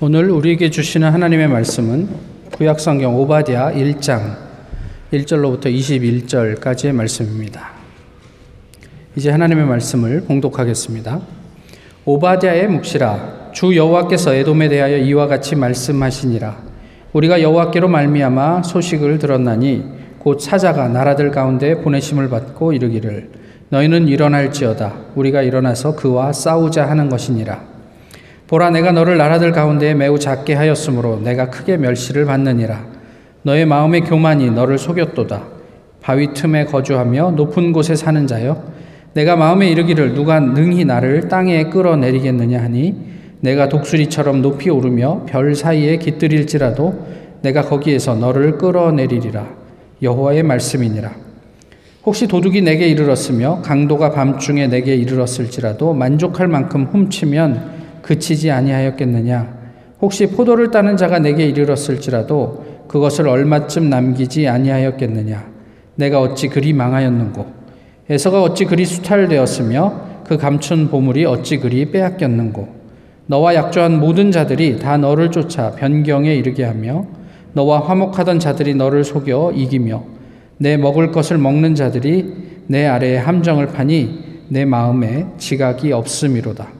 오늘 우리에게 주시는 하나님의 말씀은 구약성경 오바디아 1장 1절로부터 21절까지의 말씀입니다. 이제 하나님의 말씀을 봉독하겠습니다. 오바디아의 묵시라 주 여호와께서 에돔에 대하여 이와 같이 말씀하시니라 우리가 여호와께로 말미암아 소식을 들었나니 곧 사자가 나라들 가운데 보내심을 받고 이르기를 너희는 일어날지어다 우리가 일어나서 그와 싸우자 하는 것이니라 보라 내가 너를 나라들 가운데 매우 작게 하였으므로 내가 크게 멸시를 받느니라. 너의 마음의 교만이 너를 속였도다. 바위 틈에 거주하며 높은 곳에 사는 자여 내가 마음에 이르기를 누가 능히 나를 땅에 끌어내리겠느냐 하니 내가 독수리처럼 높이 오르며 별 사이에 깃들일지라도 내가 거기에서 너를 끌어내리리라. 여호와의 말씀이니라. 혹시 도둑이 내게 이르렀으며 강도가 밤중에 내게 이르렀을지라도 만족할 만큼 훔치면 그치지 아니하였겠느냐? 혹시 포도를 따는 자가 내게 이르렀을지라도 그것을 얼마쯤 남기지 아니하였겠느냐? 내가 어찌 그리 망하였는고? 에서가 어찌 그리 수탈되었으며 그 감춘 보물이 어찌 그리 빼앗겼는고? 너와 약조한 모든 자들이 다 너를 쫓아 변경에 이르게 하며 너와 화목하던 자들이 너를 속여 이기며 내 먹을 것을 먹는 자들이 내 아래에 함정을 파니 내 마음에 지각이 없음이로다.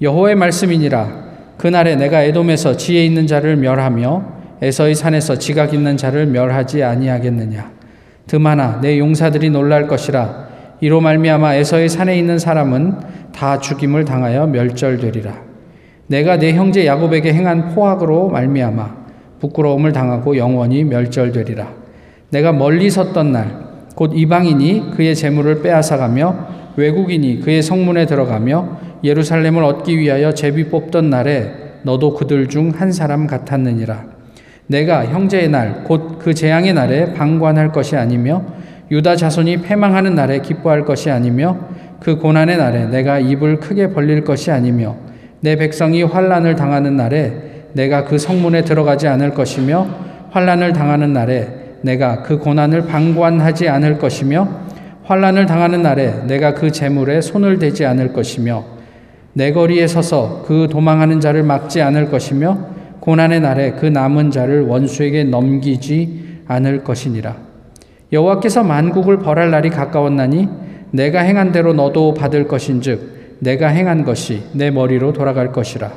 여호와의 말씀이니라. 그날에 내가 에돔에서 지혜 있는 자를 멸하며 에서의 산에서 지각 있는 자를 멸하지 아니하겠느냐? 드마나 내 용사들이 놀랄 것이라. 이로 말미암아 에서의 산에 있는 사람은 다 죽임을 당하여 멸절되리라. 내가 내 형제 야곱에게 행한 포악으로 말미암아 부끄러움을 당하고 영원히 멸절되리라. 내가 멀리 섰던 날 곧 이방인이 그의 재물을 빼앗아가며 외국인이 그의 성문에 들어가며 예루살렘을 얻기 위하여 제비 뽑던 날에 너도 그들 중 한 사람 같았느니라. 내가 형제의 날, 곧 그 재앙의 날에 방관할 것이 아니며 유다 자손이 패망하는 날에 기뻐할 것이 아니며 그 고난의 날에 내가 입을 크게 벌릴 것이 아니며 내 백성이 환란을 당하는 날에 내가 그 성문에 들어가지 않을 것이며 환란을 당하는 날에 내가 그 고난을 방관하지 않을 것이며 환란을 당하는 날에 내가 그 재물에 손을 대지 않을 것이며 내 거리에 서서 그 도망하는 자를 막지 않을 것이며 고난의 날에 그 남은 자를 원수에게 넘기지 않을 것이니라. 여호와께서 만국을 벌할 날이 가까웠나니 내가 행한 대로 너도 받을 것인즉 내가 행한 것이 내 머리로 돌아갈 것이라.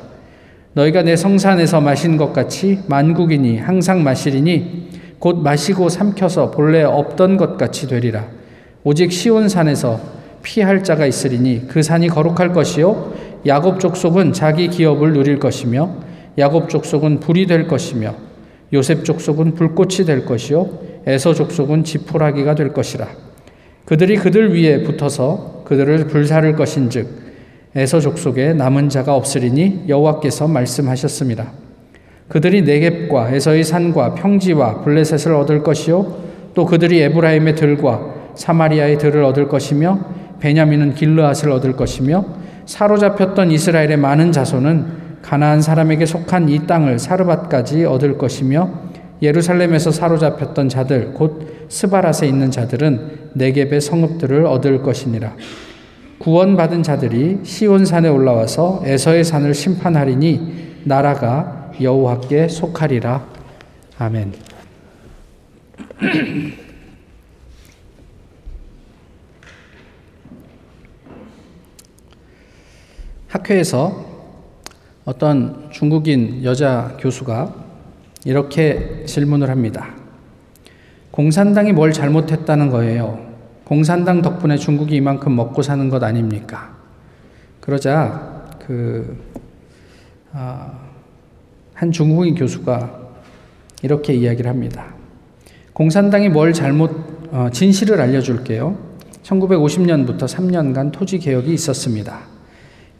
너희가 내 성산에서 마신 것 같이 만국이니 항상 마시리니 곧 마시고 삼켜서 본래 없던 것 같이 되리라. 오직 시온산에서 피할 자가 있으리니 그 산이 거룩할 것이요 야곱 족속은 자기 기업을 누릴 것이며 야곱 족속은 불이 될 것이며 요셉 족속은 불꽃이 될 것이요 에서 족속은 지푸라기가 될 것이라 그들이 그들 위에 붙어서 그들을 불사를 것인즉 에서 족속에 남은 자가 없으리니 여호와께서 말씀하셨습니다. 그들이 네겝과 에서의 산과 평지와 블레셋을 얻을 것이요 또 그들이 에브라임의 들과 사마리아의 들을 얻을 것이며 베냐민은 길르앗을 얻을 것이며 사로잡혔던 이스라엘의 많은 자손은 가나안 사람에게 속한 이 땅을 사르밧까지 얻을 것이며 예루살렘에서 사로잡혔던 자들 곧 스바랏에 있는 자들은 네겝의 성읍들을 얻을 것이니라. 구원받은 자들이 시온 산에 올라와서 에서의 산을 심판하리니 나라가 여호와께 속하리라. 아멘. 학회에서 어떤 중국인 여자 교수가 이렇게 질문을 합니다. 공산당이 뭘 잘못했다는 거예요. 공산당 덕분에 중국이 이만큼 먹고 사는 것 아닙니까? 그러자 그, 아, 한 중국인 교수가 이렇게 이야기를 합니다. 공산당이 뭘 잘못, 어, 진실을 알려줄게요. 1950년부터 3년간 토지 개혁이 있었습니다.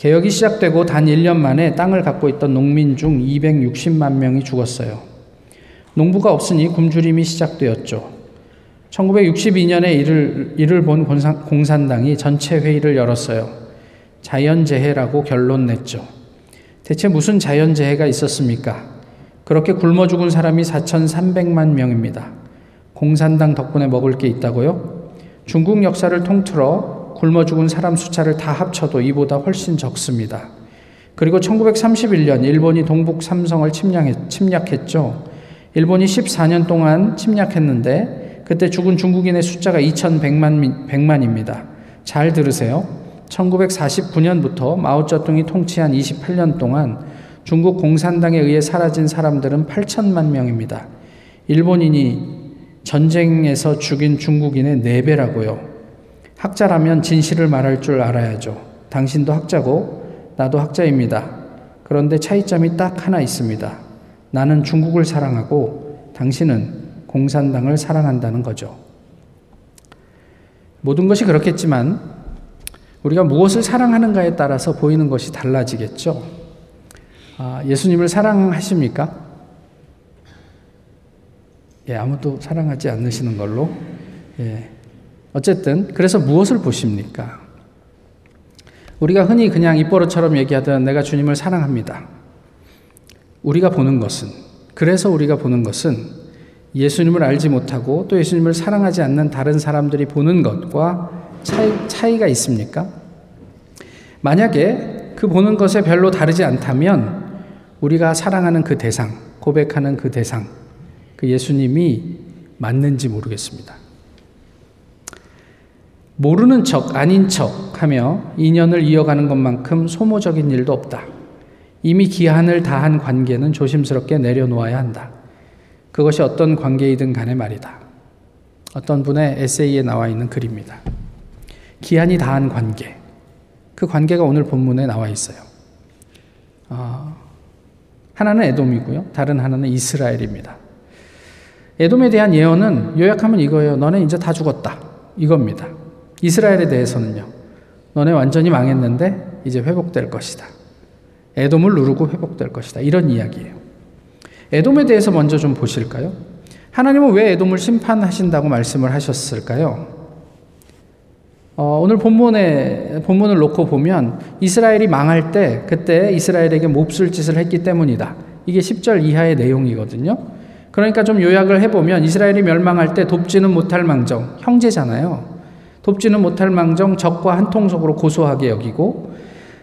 개혁이 시작되고 단 1년 만에 땅을 갖고 있던 농민 중 260만 명이 죽었어요. 농부가 없으니 굶주림이 시작되었죠. 1962년에 이를, 이를 본 공산, 공산 당이 전체 회의를 열었어요. 자연재해라고 결론 냈죠. 대체 무슨 자연재해가 있었습니까? 그렇게 굶어 죽은 사람이 4,300만 명입니다. 공산당 덕분에 먹을 게 있다고요? 중국 역사를 통틀어 굶어 죽은 사람 숫자를 다 합쳐도 이보다 훨씬 적습니다. 그리고 1931년 일본이 동북 삼성을 침략했 죠. 일본이 14년 동안 침략했는데 그때 죽은 중국인의 숫자가 2,100만, 100만 입니다. 잘 들으세요. 1949년부터 마오쩌둥이 통치한 28년 동안 중국 공산당에 의해 사라진 사람들은 8천만 명입니다. 일본인이 전쟁에서 죽인 중국인의 4배라고요. 학자라면 진실을 말할 줄 알아야죠. 당신도 학자고 나도 학자입니다. 그런데 차이점이 딱 하나 있습니다. 나는 중국을 사랑하고 당신은 공산당을 사랑한다는 거죠. 모든 것이 그렇겠지만 우리가 무엇을 사랑하는가에 따라서 보이는 것이 달라지겠죠. 아, 예수님을 사랑하십니까? 예, 아무도 사랑하지 않으시는 걸로. 예. 어쨌든 그래서 무엇을 보십니까? 우리가 흔히 그냥 입버릇처럼 얘기하던 내가 주님을 사랑합니다. 우리가 보는 것은 그래서 우리가 보는 것은 예수님을 알지 못하고 또 예수님을 사랑하지 않는 다른 사람들이 보는 것과 차이, 차이가 있습니까? 만약에 그 보는 것에 별로 다르지 않다면 우리가 사랑하는 그 대상, 고백하는 그 대상, 그 예수님이 맞는지 모르겠습니다. 모르는 척, 아닌 척 하며 인연을 이어가는 것만큼 소모적인 일도 없다. 이미 기한을 다한 관계는 조심스럽게 내려놓아야 한다. 그것이 어떤 관계이든 간에 말이다. 어떤 분의 에세이에 나와 있는 글입니다. 기한이 다한 관계. 그 관계가 오늘 본문에 나와 있어요. 어, 하나는 에돔이고요. 다른 하나는 이스라엘입니다. 에돔에 대한 예언은 요약하면 이거예요. 너네 이제 다 죽었다. 이겁니다. 이스라엘에 대해서는요. 너네 완전히 망했는데 이제 회복될 것이다. 에돔을 누르고 회복될 것이다. 이런 이야기예요. 에돔에 대해서 먼저 좀 보실까요? 하나님은 왜 에돔을 심판하신다고 말씀을 하셨을까요? 어, 오늘 본문에 본문을 놓고 보면 이스라엘이 망할 때 그때 이스라엘에게 몹쓸 짓을 했기 때문이다. 이게 10절 이하의 내용이거든요. 그러니까 좀 요약을 해보면 이스라엘이 멸망할 때 돕지는 못할 망정 형제잖아요. 돕지는 못할 망정 적과 한 통속으로 고소하게 여기고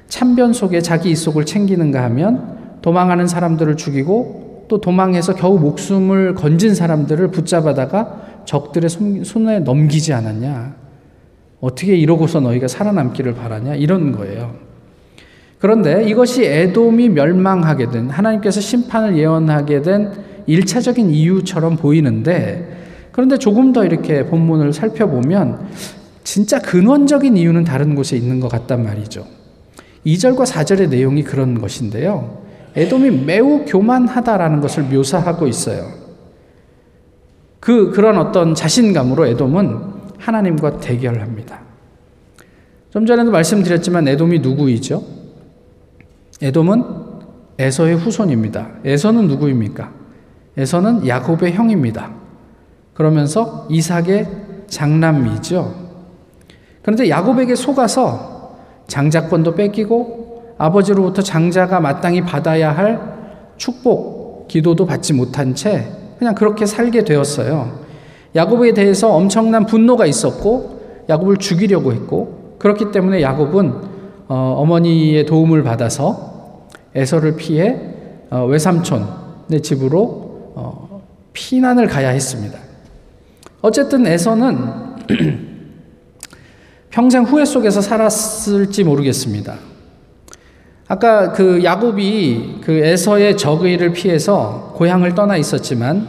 참변 속에 자기 이속을 챙기는가 하면 도망하는 사람들을 죽이고 또 도망해서 겨우 목숨을 건진 사람들을 붙잡아다가 적들의 손에 넘기지 않았냐. 어떻게 이러고서 너희가 살아남기를 바라냐. 이런 거예요. 그런데 이것이 에돔이 멸망하게 된, 하나님께서 심판을 예언하게 된 1차적인 이유처럼 보이는데, 그런데 조금 더 이렇게 본문을 살펴보면 진짜 근원적인 이유는 다른 곳에 있는 것 같단 말이죠. 2절과 4절의 내용이 그런 것인데요. 에돔이 매우 교만하다라는 것을 묘사하고 있어요. 그, 그런 어떤 자신감으로 에돔은 하나님과 대결합니다. 좀 전에도 말씀드렸지만 에돔이 누구이죠? 에돔은 에서의 후손입니다. 에서는 누구입니까? 에서는 야곱의 형입니다. 그러면서 이삭의 장남이죠. 그런데 야곱에게 속아서 장자권도 뺏기고 아버지로부터 장자가 마땅히 받아야 할 축복, 기도도 받지 못한 채 그냥 그렇게 살게 되었어요. 야곱에 대해서 엄청난 분노가 있었고 야곱을 죽이려고 했고 그렇기 때문에 야곱은 어, 머니의 도움을 받아서 에서를 피해 어, 외삼촌의 집으로 어, 피난을 가야 했습니다. 어쨌든 에서는 평생 후회 속에서 살았을지 모르겠습니다. 아까 그 야곱이 그 에서의 적의를 피해서 고향을 떠나 있었지만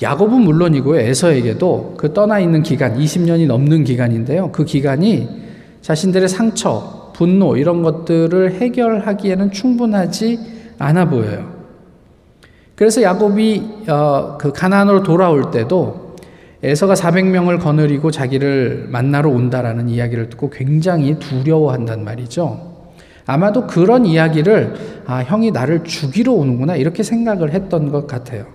야곱은 물론이고 에서에게도 그 떠나 있는 기간 20년이 넘는 기간인데요. 그 기간이 자신들의 상처, 분노 이런 것들을 해결하기에는 충분하지 않아 보여요. 그래서 야곱이 어, 그 가나안으로 돌아올 때도 에서가 400명을 거느리고 자기를 만나러 온다라는 이야기를 듣고 굉장히 두려워한단 말이죠. 아마도 그런 이야기를 아, 형이 나를 죽이러 오는구나 이렇게 생각을 했던 것 같아요.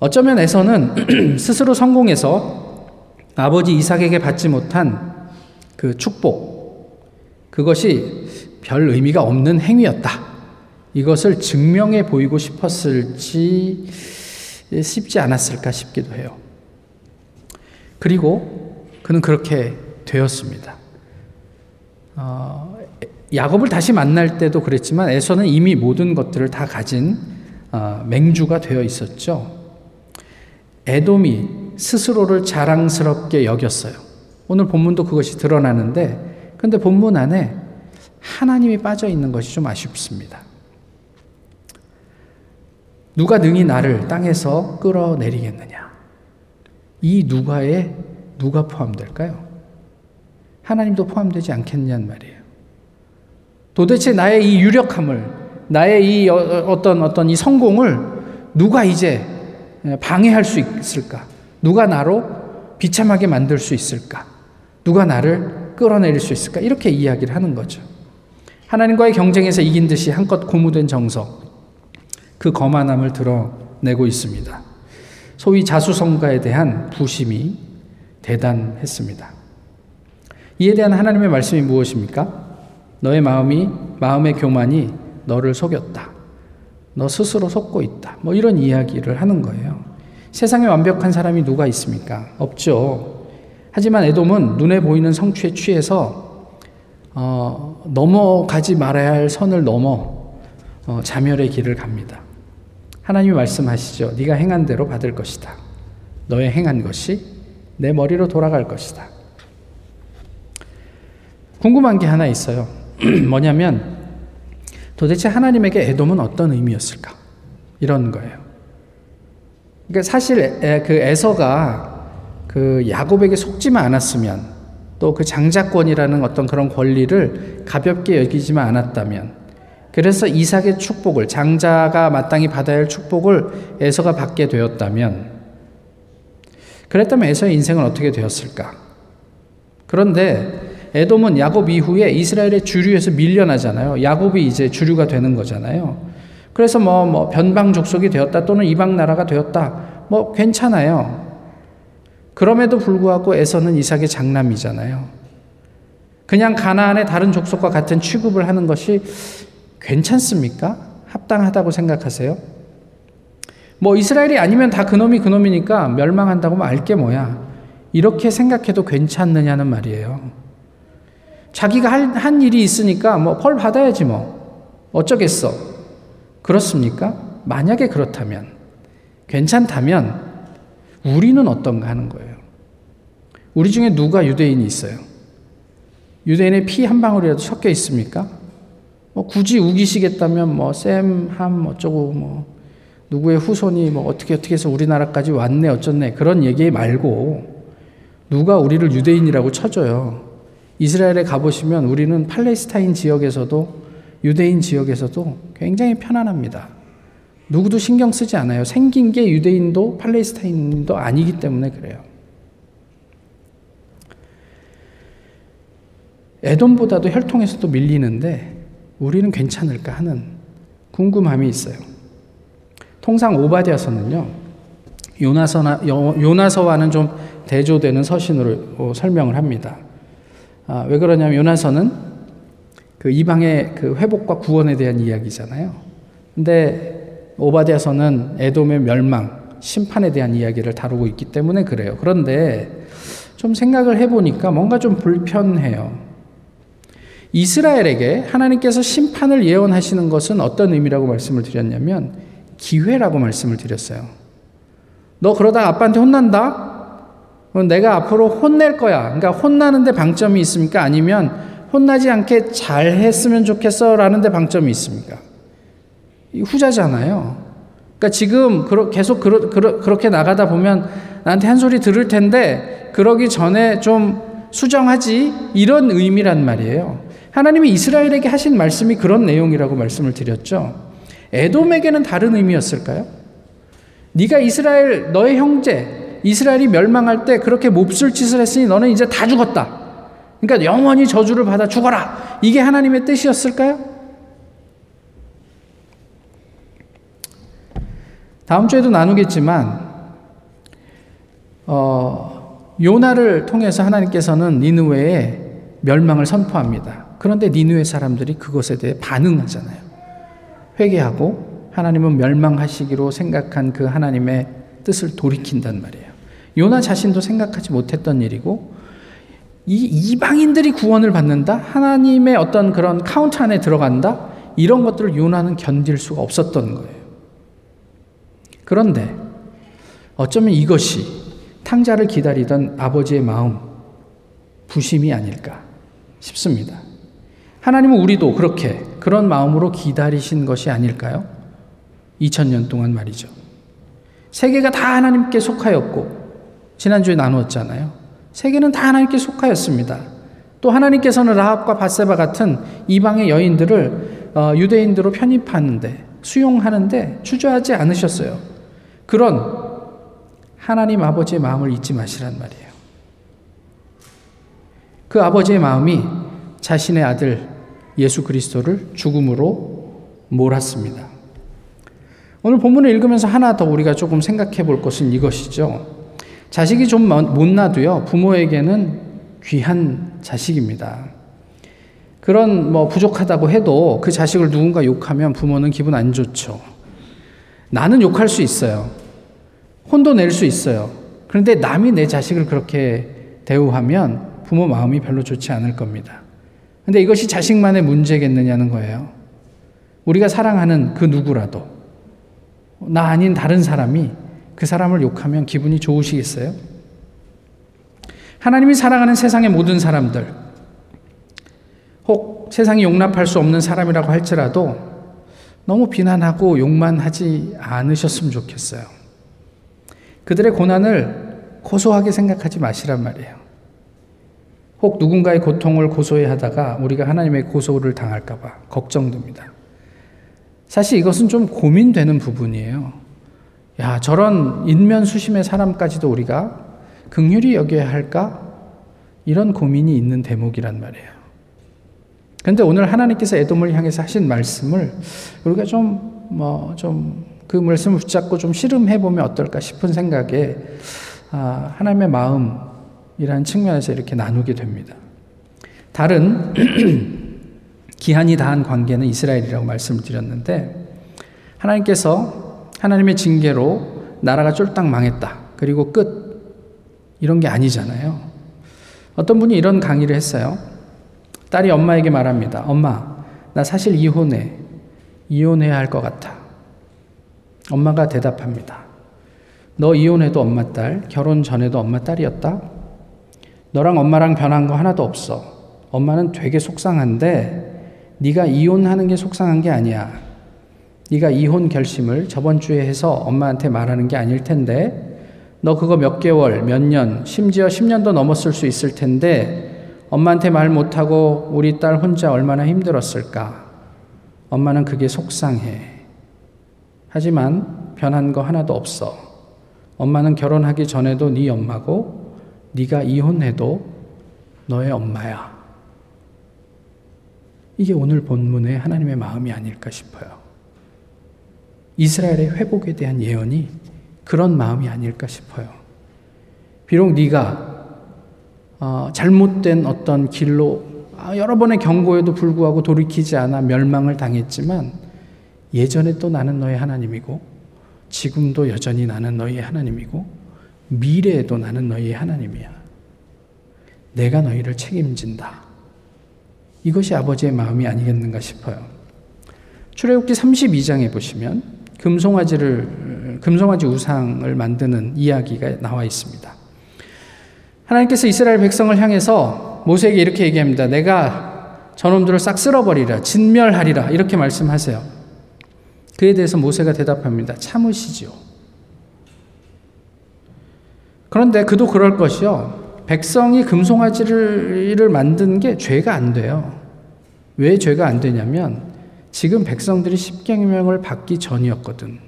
어쩌면 에서는 스스로 성공해서 아버지 이삭에게 받지 못한 그 축복, 그것이 별 의미가 없는 행위였다. 이것을 증명해 보이고 싶었을지 쉽지 않았을까 싶기도 해요. 그리고 그는 그렇게 되었습니다. 어, 야곱을 다시 만날 때도 그랬지만 에서는 이미 모든 것들을 다 가진 어, 맹주가 되어 있었죠. 에돔이 스스로를 자랑스럽게 여겼어요. 오늘 본문도 그것이 드러나는데, 근데 본문 안에 하나님이 빠져 있는 것이 좀 아쉽습니다. 누가 능히 나를 땅에서 끌어내리겠느냐? 이 누가에 누가 포함될까요? 하나님도 포함되지 않겠냐는 말이에요. 도대체 나의 이 유력함을, 나의 이 어, 어떤 어떤 이 성공을 누가 이제 방해할 수 있을까? 누가 나로 비참하게 만들 수 있을까? 누가 나를 끌어내릴 수 있을까? 이렇게 이야기를 하는 거죠. 하나님과의 경쟁에서 이긴 듯이 한껏 고무된 정석, 그 거만함을 드러내고 있습니다. 소위 자수성가에 대한 부심이 대단했습니다. 이에 대한 하나님의 말씀이 무엇입니까? 너의 마음이, 마음의 교만이 너를 속였다. 너 스스로 속고 있다. 뭐 이런 이야기를 하는 거예요. 세상에 완벽한 사람이 누가 있습니까? 없죠. 하지만 에돔은 눈에 보이는 성취에 취해서 어, 넘어가지 말아야 할 선을 넘어 어, 자멸의 길을 갑니다. 하나님이 말씀하시죠. 네가 행한 대로 받을 것이다. 너의 행한 것이 내 머리로 돌아갈 것이다. 궁금한 게 하나 있어요. 뭐냐면 도대체 하나님에게 에돔은 어떤 의미였을까? 이런 거예요. 그러니까 사실 그 에서가 그 야곱에게 속지만 않았으면 또 그 장자권이라는 어떤 그런 권리를 가볍게 여기지만 않았다면 그래서 이삭의 축복을 장자가 마땅히 받아야 할 축복을 에서가 받게 되었다면 그랬다면 에서의 인생은 어떻게 되었을까? 그런데 에돔은 야곱 이후에 이스라엘의 주류에서 밀려나잖아요. 야곱이 이제 주류가 되는 거잖아요. 그래서 뭐, 뭐, 변방 족속이 되었다 또는 이방 나라가 되었다. 뭐, 괜찮아요. 그럼에도 불구하고 에서는 이삭의 장남이잖아요. 그냥 가나안의 다른 족속과 같은 취급을 하는 것이 괜찮습니까? 합당하다고 생각하세요? 뭐 이스라엘이 아니면 다 그놈이 그놈이니까 멸망한다고 뭐 알게 뭐야. 이렇게 생각해도 괜찮느냐는 말이에요. 자기가 할, 한 일이 있으니까 뭐 벌 받아야지 뭐. 어쩌겠어. 그렇습니까? 만약에 그렇다면, 괜찮다면, 우리는 어떤가 하는 거예요. 우리 중에 누가 유대인이 있어요? 유대인의 피 한 방울이라도 섞여 있습니까? 뭐 굳이 우기시겠다면 뭐 샘, 함, 어쩌고 뭐 누구의 후손이 뭐 어떻게 어떻게 해서 우리나라까지 왔네 어쩌네 그런 얘기 말고 누가 우리를 유대인이라고 쳐줘요. 이스라엘에 가보시면 우리는 팔레스타인 지역에서도 유대인 지역에서도 굉장히 편안합니다. 누구도 신경 쓰지 않아요. 생긴 게 유대인도 팔레스타인도 아니기 때문에 그래요. 에돔보다도 혈통에서도 밀리는데 우리는 괜찮을까 하는 궁금함이 있어요. 통상 오바디아서는요, 요나서나, 요나서와는 좀 대조되는 서신으로 설명을 합니다. 아, 왜 그러냐면 요나서는 그 이방의 그 회복과 구원에 대한 이야기잖아요. 근데 오바디아서는 에돔의 멸망, 심판에 대한 이야기를 다루고 있기 때문에 그래요. 그런데 좀 생각을 해보니까 뭔가 좀 불편해요. 이스라엘에게 하나님께서 심판을 예언하시는 것은 어떤 의미라고 말씀을 드렸냐면 기회라고 말씀을 드렸어요. 너 그러다 아빠한테 혼난다? 내가 앞으로 혼낼 거야. 그러니까 혼나는데 방점이 있습니까? 아니면 혼나지 않게 잘 했으면 좋겠어 라는데 방점이 있습니까? 후자잖아요. 그러니까 지금 계속 그렇게 나가다 보면 나한테 한 소리 들을 텐데 그러기 전에 좀 수정하지 이런 의미란 말이에요. 하나님이 이스라엘에게 하신 말씀이 그런 내용이라고 말씀을 드렸죠. 에돔에게는 다른 의미였을까요? 네가 이스라엘 너의 형제 이스라엘이 멸망할 때 그렇게 몹쓸 짓을 했으니 너는 이제 다 죽었다. 그러니까 영원히 저주를 받아 죽어라. 이게 하나님의 뜻이었을까요? 다음 주에도 나누겠지만 어, 요나를 통해서 하나님께서는 니느웨에 멸망을 선포합니다. 그런데 니느웨 사람들이 그것에 대해 반응하잖아요. 회개하고 하나님은 멸망하시기로 생각한 그 하나님의 뜻을 돌이킨단 말이에요. 요나 자신도 생각하지 못했던 일이고 이 이방인들이 구원을 받는다? 하나님의 어떤 그런 카운트 안에 들어간다? 이런 것들을 요나는 견딜 수가 없었던 거예요. 그런데 어쩌면 이것이 탕자를 기다리던 아버지의 마음, 부심이 아닐까 싶습니다. 하나님은 우리도 그렇게 그런 마음으로 기다리신 것이 아닐까요? 2000년 동안 말이죠. 세계가 다 하나님께 속하였고, 지난주에 나누었잖아요. 세계는 다 하나님께 속하였습니다. 또 하나님께서는 라합과 바세바 같은 이방의 여인들을 어, 유대인들로 편입하는데, 수용하는데 주저하지 않으셨어요. 그런 하나님 아버지의 마음을 잊지 마시란 말이에요. 그 아버지의 마음이 자신의 아들 예수 그리스도를 죽음으로 몰았습니다. 오늘 본문을 읽으면서 하나 더 우리가 조금 생각해 볼 것은 이것이죠. 자식이 좀 못 나도요, 부모에게는 귀한 자식입니다. 그런 뭐 부족하다고 해도 그 자식을 누군가 욕하면 부모는 기분 안 좋죠. 나는 욕할 수 있어요. 혼도 낼 수 있어요. 그런데 남이 내 자식을 그렇게 대우하면 부모 마음이 별로 좋지 않을 겁니다. 근데 이것이 자식만의 문제겠느냐는 거예요. 우리가 사랑하는 그 누구라도 나 아닌 다른 사람이 그 사람을 욕하면 기분이 좋으시겠어요? 하나님이 사랑하는 세상의 모든 사람들, 혹 세상이 용납할 수 없는 사람이라고 할지라도 너무 비난하고 욕만 하지 않으셨으면 좋겠어요. 그들의 고난을 고소하게 생각하지 마시란 말이에요. 혹 누군가의 고통을 고소해 하다가 우리가 하나님의 고소를 당할까봐 걱정됩니다. 사실 이것은 좀 고민되는 부분이에요. 야, 저런 인면수심의 사람까지도 우리가 극률이 여겨야 할까? 이런 고민이 있는 대목이란 말이에요. 그런데 오늘 하나님께서 에돔을 향해서 하신 말씀을 우리가 좀, 뭐, 좀, 그 말씀을 붙잡고 좀 실험해 보면 어떨까 싶은 생각에, 아, 하나님의 마음, 이라는 측면에서 이렇게 나누게 됩니다. 다른 기한이 다한 관계는 이스라엘이라고 말씀을 드렸는데 하나님께서 하나님의 징계로 나라가 쫄딱 망했다. 그리고 끝. 이런 게 아니잖아요. 어떤 분이 이런 강의를 했어요. 딸이 엄마에게 말합니다. 엄마, 나 사실 이혼해. 이혼해야 할 것 같아. 엄마가 대답합니다. 너 이혼해도 엄마 딸, 결혼 전에도 엄마 딸이었다? 너랑 엄마랑 변한 거 하나도 없어. 엄마는 되게 속상한데 네가 이혼하는 게 속상한 게 아니야. 네가 이혼 결심을 저번 주에 해서 엄마한테 말하는 게 아닐 텐데 너 그거 몇 개월, 몇 년, 심지어 10년도 넘었을 수 있을 텐데 엄마한테 말 못하고 우리 딸 혼자 얼마나 힘들었을까. 엄마는 그게 속상해. 하지만 변한 거 하나도 없어. 엄마는 결혼하기 전에도 네 엄마고 네가 이혼해도 너의 엄마야. 이게 오늘 본문의 하나님의 마음이 아닐까 싶어요. 이스라엘의 회복에 대한 예언이 그런 마음이 아닐까 싶어요. 비록 네가 어, 잘못된 어떤 길로 아, 여러 번의 경고에도 불구하고 돌이키지 않아 멸망을 당했지만 예전에 또 나는 너의 하나님이고 지금도 여전히 나는 너의 하나님이고 미래에도 나는 너희의 하나님이야. 내가 너희를 책임진다. 이것이 아버지의 마음이 아니겠는가 싶어요. 출애굽기 32장에 보시면 금송아지를 금송아지 우상을 만드는 이야기가 나와 있습니다. 하나님께서 이스라엘 백성을 향해서 모세에게 이렇게 얘기합니다. 내가 저놈들을 싹 쓸어버리라, 진멸하리라 이렇게 말씀하세요. 그에 대해서 모세가 대답합니다. 참으시지요. 그런데 그도 그럴 것이요. 백성이 금송아지를 만든 게 죄가 안 돼요. 왜 죄가 안 되냐면 지금 백성들이 십계명을 받기 전이었거든.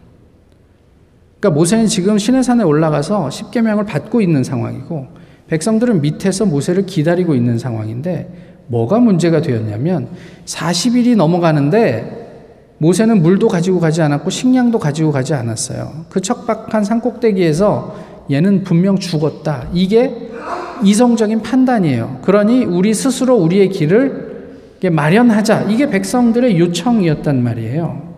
그러니까 모세는 지금 시내산에 올라가서 십계명을 받고 있는 상황이고 백성들은 밑에서 모세를 기다리고 있는 상황인데 뭐가 문제가 되었냐면 40일이 넘어가는데 모세는 물도 가지고 가지 않았고 식량도 가지고 가지 않았어요. 그 척박한 산꼭대기에서 얘는 분명 죽었다. 이게 이성적인 판단이에요. 그러니 우리 스스로 우리의 길을 마련하자. 이게 백성들의 요청이었단 말이에요.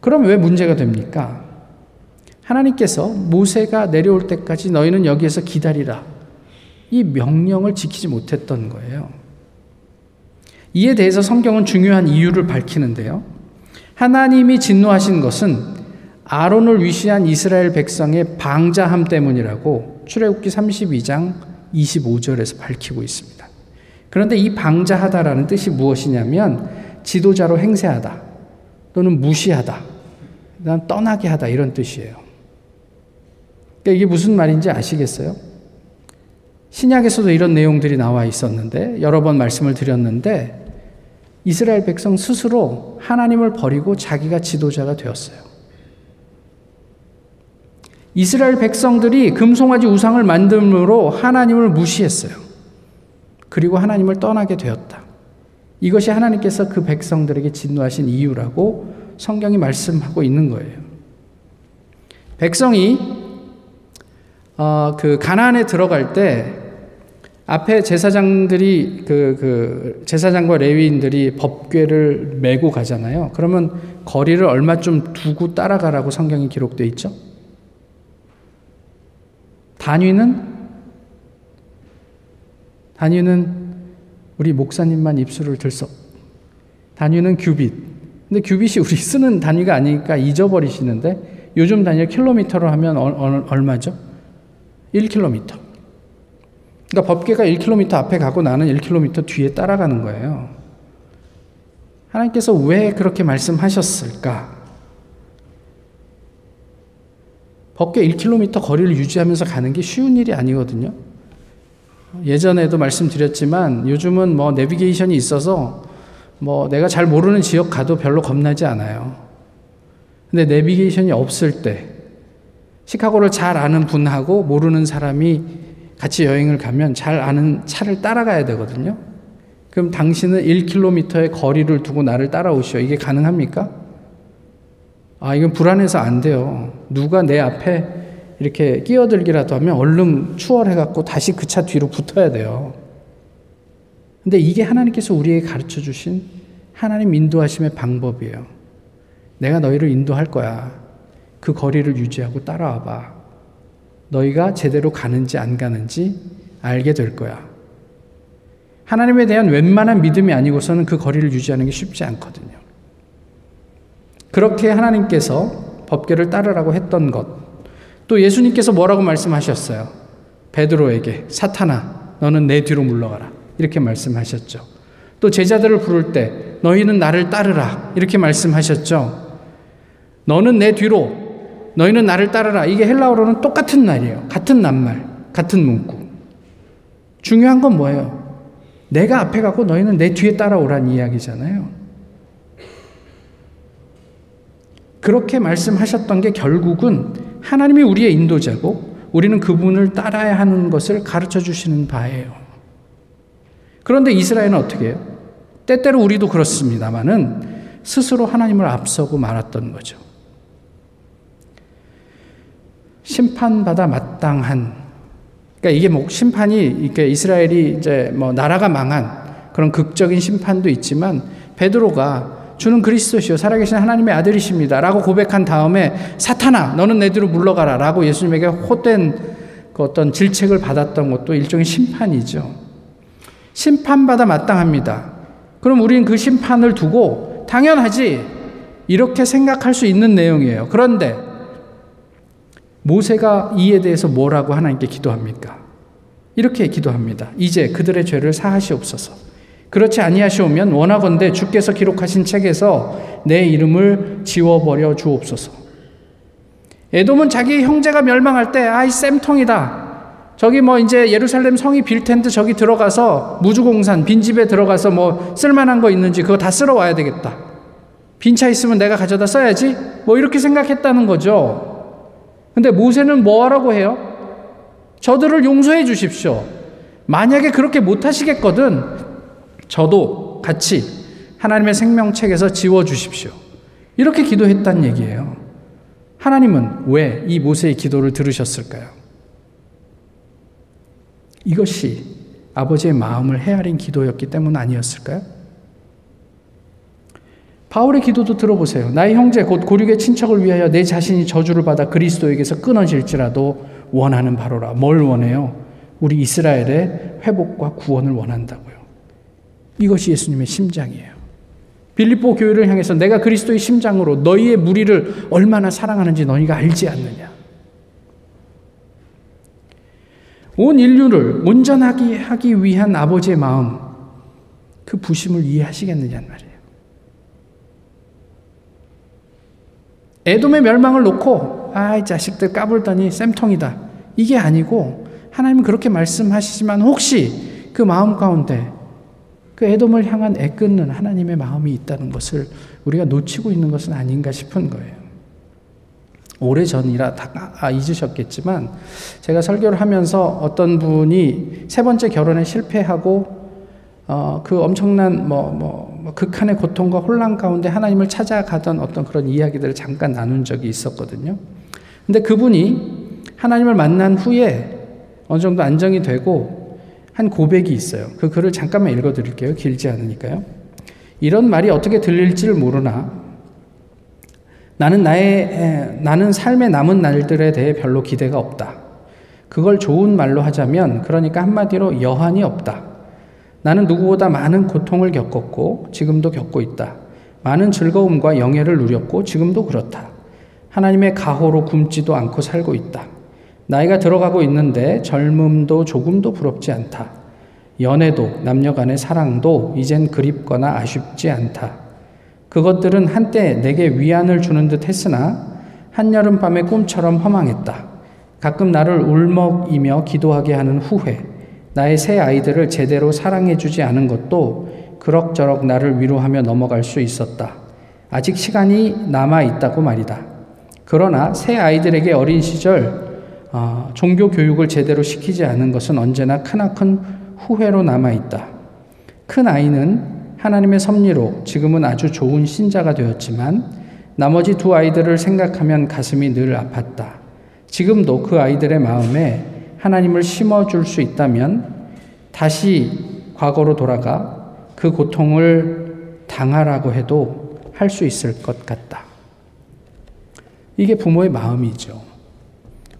그럼 왜 문제가 됩니까? 하나님께서 모세가 내려올 때까지 너희는 여기에서 기다리라. 이 명령을 지키지 못했던 거예요. 이에 대해서 성경은 중요한 이유를 밝히는데요. 하나님이 진노하신 것은 아론을 위시한 이스라엘 백성의 방자함 때문이라고 출애굽기 32장 25절에서 밝히고 있습니다. 그런데 이 방자하다라는 뜻이 무엇이냐면 지도자로 행세하다 또는 무시하다, 그다음 떠나게 하다 이런 뜻이에요. 그러니까 이게 무슨 말인지 아시겠어요? 신약에서도 이런 내용들이 나와 있었는데 여러 번 말씀을 드렸는데 이스라엘 백성 스스로 하나님을 버리고 자기가 지도자가 되었어요. 이스라엘 백성들이 금송아지 우상을 만듦으로 하나님을 무시했어요. 그리고 하나님을 떠나게 되었다. 이것이 하나님께서 그 백성들에게 진노하신 이유라고 성경이 말씀하고 있는 거예요. 백성이 어, 그 가나안에 들어갈 때 앞에 제사장들이 그, 그 제사장과 레위인들이 법궤를 메고 가잖아요. 그러면 거리를 얼마 좀 두고 따라가라고 성경이 기록되어 있죠. 단위는 단위는 우리 목사님만 입술을 들썩. 단위는 규빗. 근데 규빗이 우리 쓰는 단위가 아니니까 잊어버리시는데 요즘 단위 킬로미터로 하면 얼마죠? 1킬로미터. 그러니까 법계가 1km 앞에 가고 나는 1km 뒤에 따라가는 거예요. 하나님께서 왜 그렇게 말씀하셨을까? 법계 1km 거리를 유지하면서 가는 게 쉬운 일이 아니거든요. 예전에도 말씀드렸지만 요즘은 뭐 내비게이션이 있어서 뭐 내가 잘 모르는 지역 가도 별로 겁나지 않아요. 근데 내비게이션이 없을 때 시카고를 잘 아는 분하고 모르는 사람이 같이 여행을 가면 잘 아는 차를 따라가야 되거든요. 그럼 당신은 1km의 거리를 두고 나를 따라오시오. 이게 가능합니까? 아, 이건 불안해서 안 돼요. 누가 내 앞에 이렇게 끼어들기라도 하면 얼른 추월해갖고 다시 그 차 뒤로 붙어야 돼요. 근데 이게 하나님께서 우리에게 가르쳐 주신 하나님 인도하심의 방법이에요. 내가 너희를 인도할 거야. 그 거리를 유지하고 따라와 봐. 너희가 제대로 가는지 안 가는지 알게 될 거야. 하나님에 대한 웬만한 믿음이 아니고서는 그 거리를 유지하는 게 쉽지 않거든요. 그렇게 하나님께서 법계를 따르라고 했던 것. 또 예수님께서 뭐라고 말씀하셨어요? 베드로에게 사탄아 너는 내 뒤로 물러가라. 이렇게 말씀하셨죠. 또 제자들을 부를 때 너희는 나를 따르라. 이렇게 말씀하셨죠. 너는 내 뒤로 너희는 나를 따르라. 이게 헬라어로는 똑같은 날이에요. 같은 낱말, 같은 문구. 중요한 건 뭐예요? 내가 앞에 가고 너희는 내 뒤에 따라오란 이야기잖아요. 그렇게 말씀하셨던 게 결국은 하나님이 우리의 인도자고 우리는 그분을 따라야 하는 것을 가르쳐 주시는 바예요. 그런데 이스라엘은 어떻게 해요? 때때로 우리도 그렇습니다만은 스스로 하나님을 앞서고 말았던 거죠. 심판받아 마땅한 그러니까 이게 뭐 심판이 이게 이스라엘이 이제 뭐 나라가 망한 그런 극적인 심판도 있지만 베드로가 주는 그리스도시요 살아계신 하나님의 아들이십니다라고 고백한 다음에 사탄아 너는 내 뒤로 물러가라라고 예수님에게 헛된 그 어떤 질책을 받았던 것도 일종의 심판이죠. 심판받아 마땅합니다. 그럼 우리는 그 심판을 두고 당연하지 이렇게 생각할 수 있는 내용이에요. 그런데 모세가 이에 대해서 뭐라고 하나님께 기도합니까? 이렇게 기도합니다. 이제 그들의 죄를 사하시옵소서. 그렇지 아니하시오면 원하건대 주께서 기록하신 책에서 내 이름을 지워버려 주옵소서. 에돔은 자기 형제가 멸망할 때 아이 쌤통이다. 저기 뭐 이제 예루살렘 성이 빌 텐데 저기 들어가서 무주공산 빈집에 들어가서 뭐 쓸만한 거 있는지 그거 다 쓸어 와야 되겠다. 빈 차 있으면 내가 가져다 써야지. 뭐 이렇게 생각했다는 거죠. 근데 모세는 뭐 하라고 해요? 저들을 용서해 주십시오. 만약에 그렇게 못 하시겠거든 저도 같이 하나님의 생명책에서 지워 주십시오. 이렇게 기도했단 얘기예요. 하나님은 왜 이 모세의 기도를 들으셨을까요? 이것이 아버지의 마음을 헤아린 기도였기 때문 아니었을까요? 바울의 기도도 들어보세요. 나의 형제 곧 고륙의 친척을 위하여 내 자신이 저주를 받아 그리스도에게서 끊어질지라도 원하는 바로라. 뭘 원해요? 우리 이스라엘의 회복과 구원을 원한다고요. 이것이 예수님의 심장이에요. 빌립보 교회를 향해서 내가 그리스도의 심장으로 너희의 무리를 얼마나 사랑하는지 너희가 알지 않느냐. 온 인류를 온전하게 하기 위한 아버지의 마음, 그 부심을 이해하시겠느냐는 말이에요. 에돔의 멸망을 놓고, 아, 이 자식들 까불더니 쌤통이다. 이게 아니고, 하나님은 그렇게 말씀하시지만 혹시 그 마음 가운데 그 에돔을 향한 애끓는 하나님의 마음이 있다는 것을 우리가 놓치고 있는 것은 아닌가 싶은 거예요. 오래 전이라 다 아, 잊으셨겠지만 제가 설교를 하면서 어떤 분이 세 번째 결혼에 실패하고 어, 그 엄청난 뭐, 뭐, 뭐 극한의 고통과 혼란 가운데 하나님을 찾아가던 어떤 그런 이야기들을 잠깐 나눈 적이 있었거든요. 근데 그분이 하나님을 만난 후에 어느 정도 안정이 되고 한 고백이 있어요. 그 글을 잠깐만 읽어 드릴게요. 길지 않으니까요. 이런 말이 어떻게 들릴지를 모르나 나는 나의 나는 삶의 남은 날들에 대해 별로 기대가 없다. 그걸 좋은 말로 하자면 그러니까 한마디로 여한이 없다. 나는 누구보다 많은 고통을 겪었고 지금도 겪고 있다. 많은 즐거움과 영예를 누렸고 지금도 그렇다. 하나님의 가호로 굶지도 않고 살고 있다. 나이가 들어가고 있는데 젊음도 조금도 부럽지 않다. 연애도 남녀 간의 사랑도 이젠 그립거나 아쉽지 않다. 그것들은 한때 내게 위안을 주는 듯 했으나 한여름 밤의 꿈처럼 허망했다. 가끔 나를 울먹이며 기도하게 하는 후회, 나의 새 아이들을 제대로 사랑해주지 않은 것도 그럭저럭 나를 위로하며 넘어갈 수 있었다. 아직 시간이 남아 있다고 말이다. 그러나 새 아이들에게 어린 시절 어, 종교 교육을 제대로 시키지 않은 것은 언제나 크나큰 후회로 남아 있다. 큰 아이는 하나님의 섭리로 지금은 아주 좋은 신자가 되었지만 나머지 두 아이들을 생각하면 가슴이 늘 아팠다. 지금도 그 아이들의 마음에 하나님을 심어줄 수 있다면 다시 과거로 돌아가 그 고통을 당하라고 해도 할 수 있을 것 같다. 이게 부모의 마음이죠.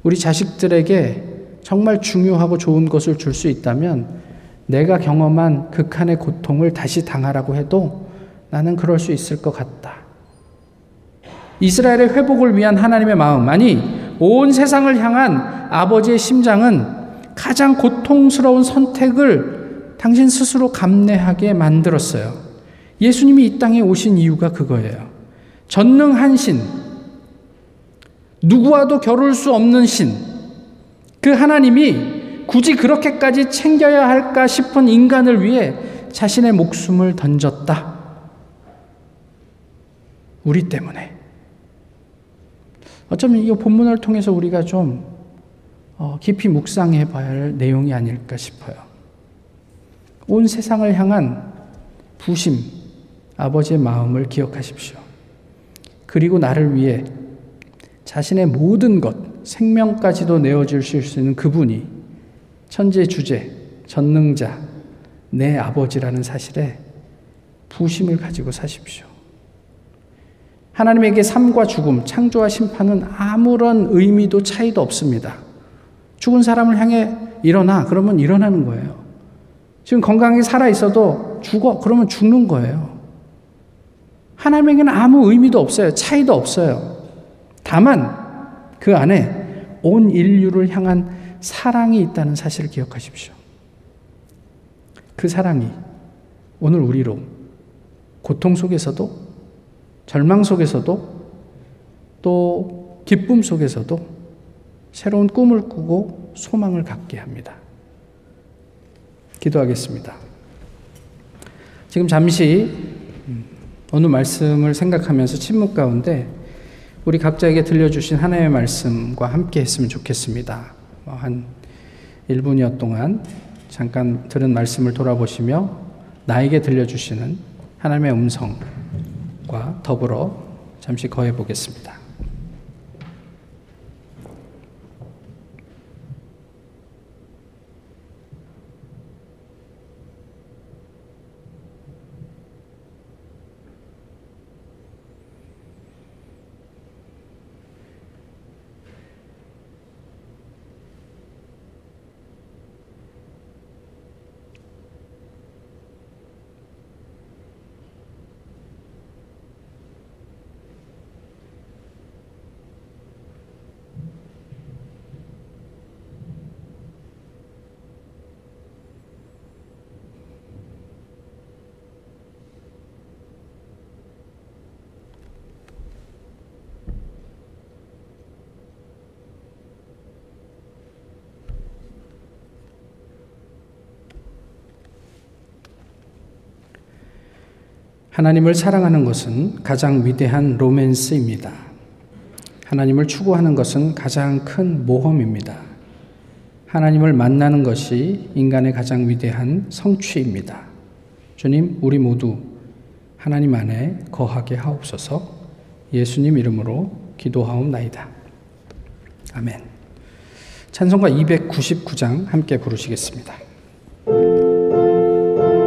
우리 자식들에게 정말 중요하고 좋은 것을 줄 수 있다면 내가 경험한 극한의 고통을 다시 당하라고 해도 나는 그럴 수 있을 것 같다. 이스라엘의 회복을 위한 하나님의 마음, 아니, 온 세상을 향한 아버지의 심장은 가장 고통스러운 선택을 당신 스스로 감내하게 만들었어요. 예수님이 이 땅에 오신 이유가 그거예요. 전능한 신, 누구와도 겨룰 수 없는 신, 그 하나님이 굳이 그렇게까지 챙겨야 할까 싶은 인간을 위해 자신의 목숨을 던졌다. 우리 때문에. 어쩌면 이 본문을 통해서 우리가 좀 어, 깊이 묵상해 봐야 할 내용이 아닐까 싶어요. 온 세상을 향한 부심, 아버지의 마음을 기억하십시오. 그리고 나를 위해 자신의 모든 것, 생명까지도 내어주실 수 있는 그분이 천재 주제, 전능자, 내 아버지라는 사실에 부심을 가지고 사십시오. 하나님에게 삶과 죽음, 창조와 심판은 아무런 의미도 차이도 없습니다. 죽은 사람을 향해 일어나, 그러면 일어나는 거예요. 지금 건강하게 살아 있어도 죽어, 그러면 죽는 거예요. 하나님에게는 아무 의미도 없어요. 차이도 없어요. 다만 그 안에 온 인류를 향한 사랑이 있다는 사실을 기억하십시오. 그 사랑이 오늘 우리로 고통 속에서도 절망 속에서도 또 기쁨 속에서도 새로운 꿈을 꾸고 소망을 갖게 합니다. 기도하겠습니다. 지금 잠시 어느 말씀을 생각하면서 침묵 가운데 우리 각자에게 들려주신 하나님의 말씀과 함께 했으면 좋겠습니다. 뭐한 1분여 동안 잠깐 들은 말씀을 돌아보시며 나에게 들려주시는 하나님의 음성과 더불어 잠시 거해 보겠습니다. 하나님을 사랑하는 것은 가장 위대한 로맨스입니다. 하나님을 추구하는 것은 가장 큰 모험입니다. 하나님을 만나는 것이 인간의 가장 위대한 성취입니다. 주님, 우리 모두 하나님 안에 거하게 하옵소서 예수님 이름으로 기도하옵나이다. 아멘. 찬송가 299장 함께 부르시겠습니다.